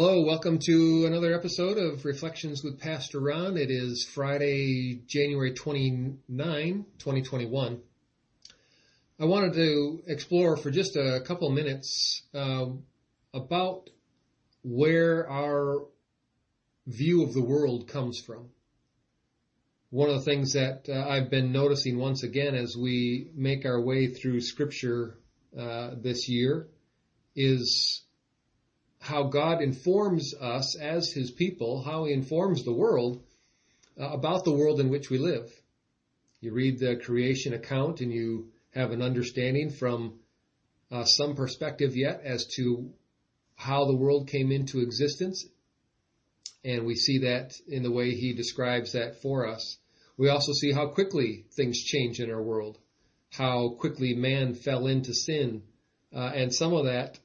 Hello, welcome to another episode of Reflections with Pastor Ron. It is Friday, January 29, 2021. I wanted to explore for just a couple minutes uh, about where our view of the world comes from. One of the things that uh, I've been noticing once again as we make our way through Scripture uh, this year is how God informs us as His people, how He informs the world uh, about the world in which we live. You read the creation account and you have an understanding from uh, some perspective yet as to how the world came into existence. And we see that in the way He describes that for us. We also see how quickly things change in our world, how quickly man fell into sin, uh, and some of that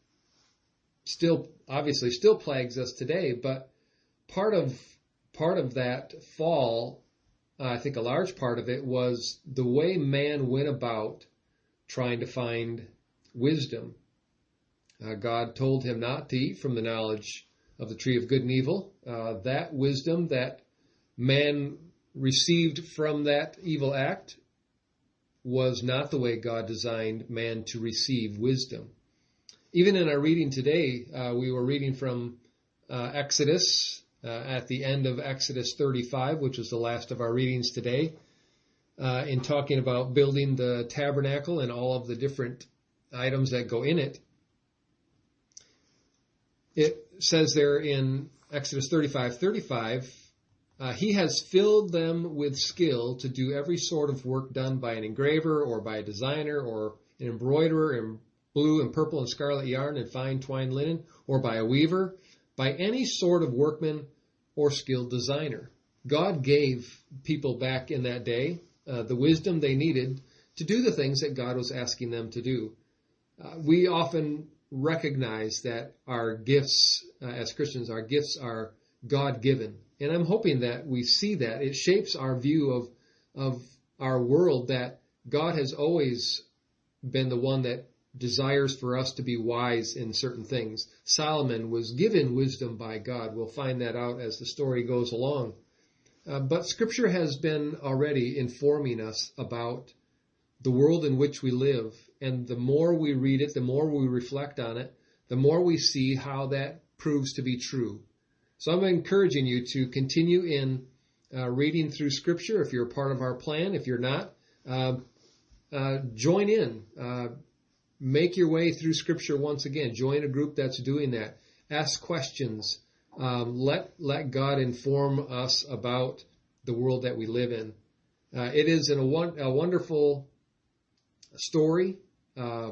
still obviously still plagues us today, but part of part of that fall, uh, I think a large part of it was the way man went about trying to find wisdom. Uh, God told him not to eat from the knowledge of the tree of good and evil. Uh, that wisdom that man received from that evil act was not the way God designed man to receive wisdom even in our reading today, uh, we were reading from uh, Exodus uh, at the end of Exodus 35, which is the last of our readings today, uh, in talking about building the tabernacle and all of the different items that go in it. It says there in Exodus 35, 35, uh, he has filled them with skill to do every sort of work done by an engraver or by a designer or an embroiderer blue and purple and scarlet yarn and fine twined linen, or by a weaver, by any sort of workman or skilled designer. God gave people back in that day uh, the wisdom they needed to do the things that God was asking them to do. Uh, we often recognize that our gifts uh, as Christians, our gifts are God given. And I'm hoping that we see that. It shapes our view of, of our world that God has always been the one that desires for us to be wise in certain things. Solomon was given wisdom by God. We'll find that out as the story goes along. Uh, but scripture has been already informing us about the world in which we live. And the more we read it, the more we reflect on it, the more we see how that proves to be true. So I'm encouraging you to continue in uh, reading through scripture if you're part of our plan. If you're not, uh, uh join in uh, make your way through scripture once again. Join a group that's doing that. Ask questions. Um, let let God inform us about the world that we live in. Uh, it is a, a wonderful story, uh,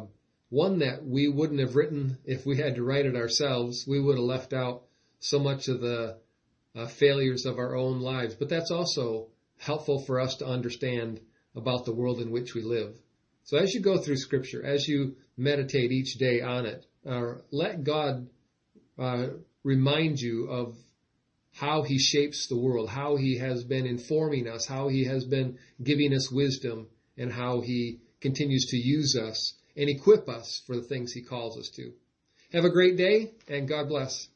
one that we wouldn't have written if we had to write it ourselves. We would have left out so much of the uh, failures of our own lives, but that's also helpful for us to understand about the world in which we live. So as you go through scripture, as you meditate each day on it, uh, let God uh, remind you of how he shapes the world, how he has been informing us, how he has been giving us wisdom, and how he continues to use us and equip us for the things he calls us to. Have a great day and God bless.